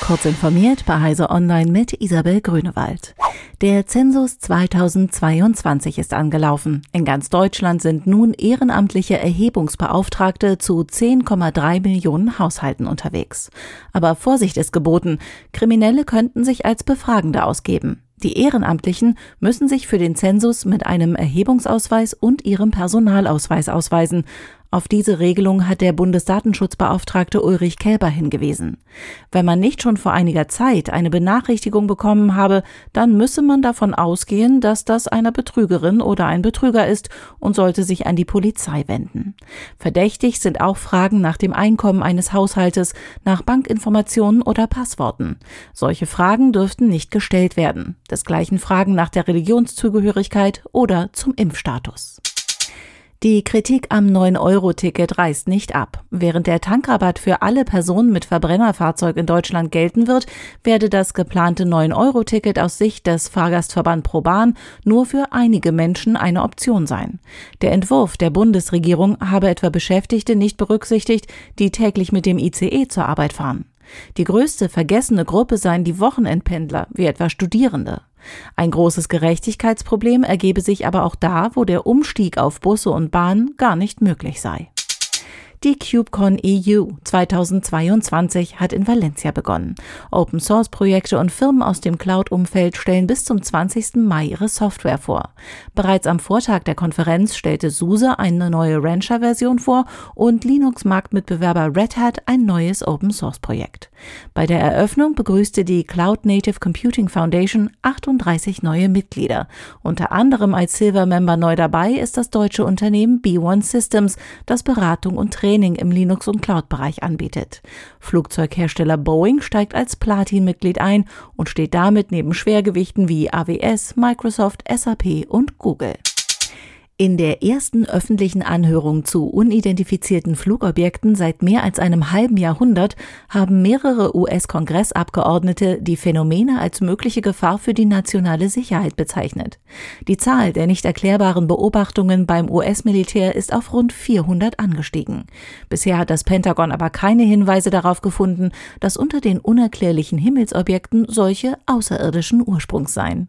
Kurz informiert bei Heise Online mit Isabel Grünewald. Der Zensus 2022 ist angelaufen. In ganz Deutschland sind nun ehrenamtliche Erhebungsbeauftragte zu 10,3 Millionen Haushalten unterwegs. Aber Vorsicht ist geboten. Kriminelle könnten sich als Befragende ausgeben. Die Ehrenamtlichen müssen sich für den Zensus mit einem Erhebungsausweis und ihrem Personalausweis ausweisen. Auf diese Regelung hat der Bundesdatenschutzbeauftragte Ulrich Kälber hingewiesen. Wenn man nicht schon vor einiger Zeit eine Benachrichtigung bekommen habe, dann müsse man davon ausgehen, dass das eine Betrügerin oder ein Betrüger ist und sollte sich an die Polizei wenden. Verdächtig sind auch Fragen nach dem Einkommen eines Haushaltes, nach Bankinformationen oder Passworten. Solche Fragen dürften nicht gestellt werden. Desgleichen Fragen nach der Religionszugehörigkeit oder zum Impfstatus. Die Kritik am 9-Euro-Ticket reißt nicht ab. Während der Tankrabatt für alle Personen mit Verbrennerfahrzeug in Deutschland gelten wird, werde das geplante 9-Euro-Ticket aus Sicht des Fahrgastverband ProBahn nur für einige Menschen eine Option sein. Der Entwurf der Bundesregierung habe etwa Beschäftigte nicht berücksichtigt, die täglich mit dem ICE zur Arbeit fahren. Die größte vergessene Gruppe seien die Wochenendpendler, wie etwa Studierende. Ein großes Gerechtigkeitsproblem ergebe sich aber auch da, wo der Umstieg auf Busse und Bahnen gar nicht möglich sei. Die KubeCon EU 2022 hat in Valencia begonnen. Open Source Projekte und Firmen aus dem Cloud-Umfeld stellen bis zum 20. Mai ihre Software vor. Bereits am Vortag der Konferenz stellte SUSE eine neue Rancher-Version vor und Linux-Marktmitbewerber Red Hat ein neues Open Source Projekt. Bei der Eröffnung begrüßte die Cloud Native Computing Foundation 38 neue Mitglieder. Unter anderem als Silver-Member neu dabei ist das deutsche Unternehmen B1 Systems, das Beratung und Training Training im Linux- und Cloud-Bereich anbietet. Flugzeughersteller Boeing steigt als Platin-Mitglied ein und steht damit neben Schwergewichten wie AWS, Microsoft, SAP und Google. In der ersten öffentlichen Anhörung zu unidentifizierten Flugobjekten seit mehr als einem halben Jahrhundert haben mehrere US-Kongressabgeordnete die Phänomene als mögliche Gefahr für die nationale Sicherheit bezeichnet. Die Zahl der nicht erklärbaren Beobachtungen beim US-Militär ist auf rund 400 angestiegen. Bisher hat das Pentagon aber keine Hinweise darauf gefunden, dass unter den unerklärlichen Himmelsobjekten solche außerirdischen Ursprungs seien.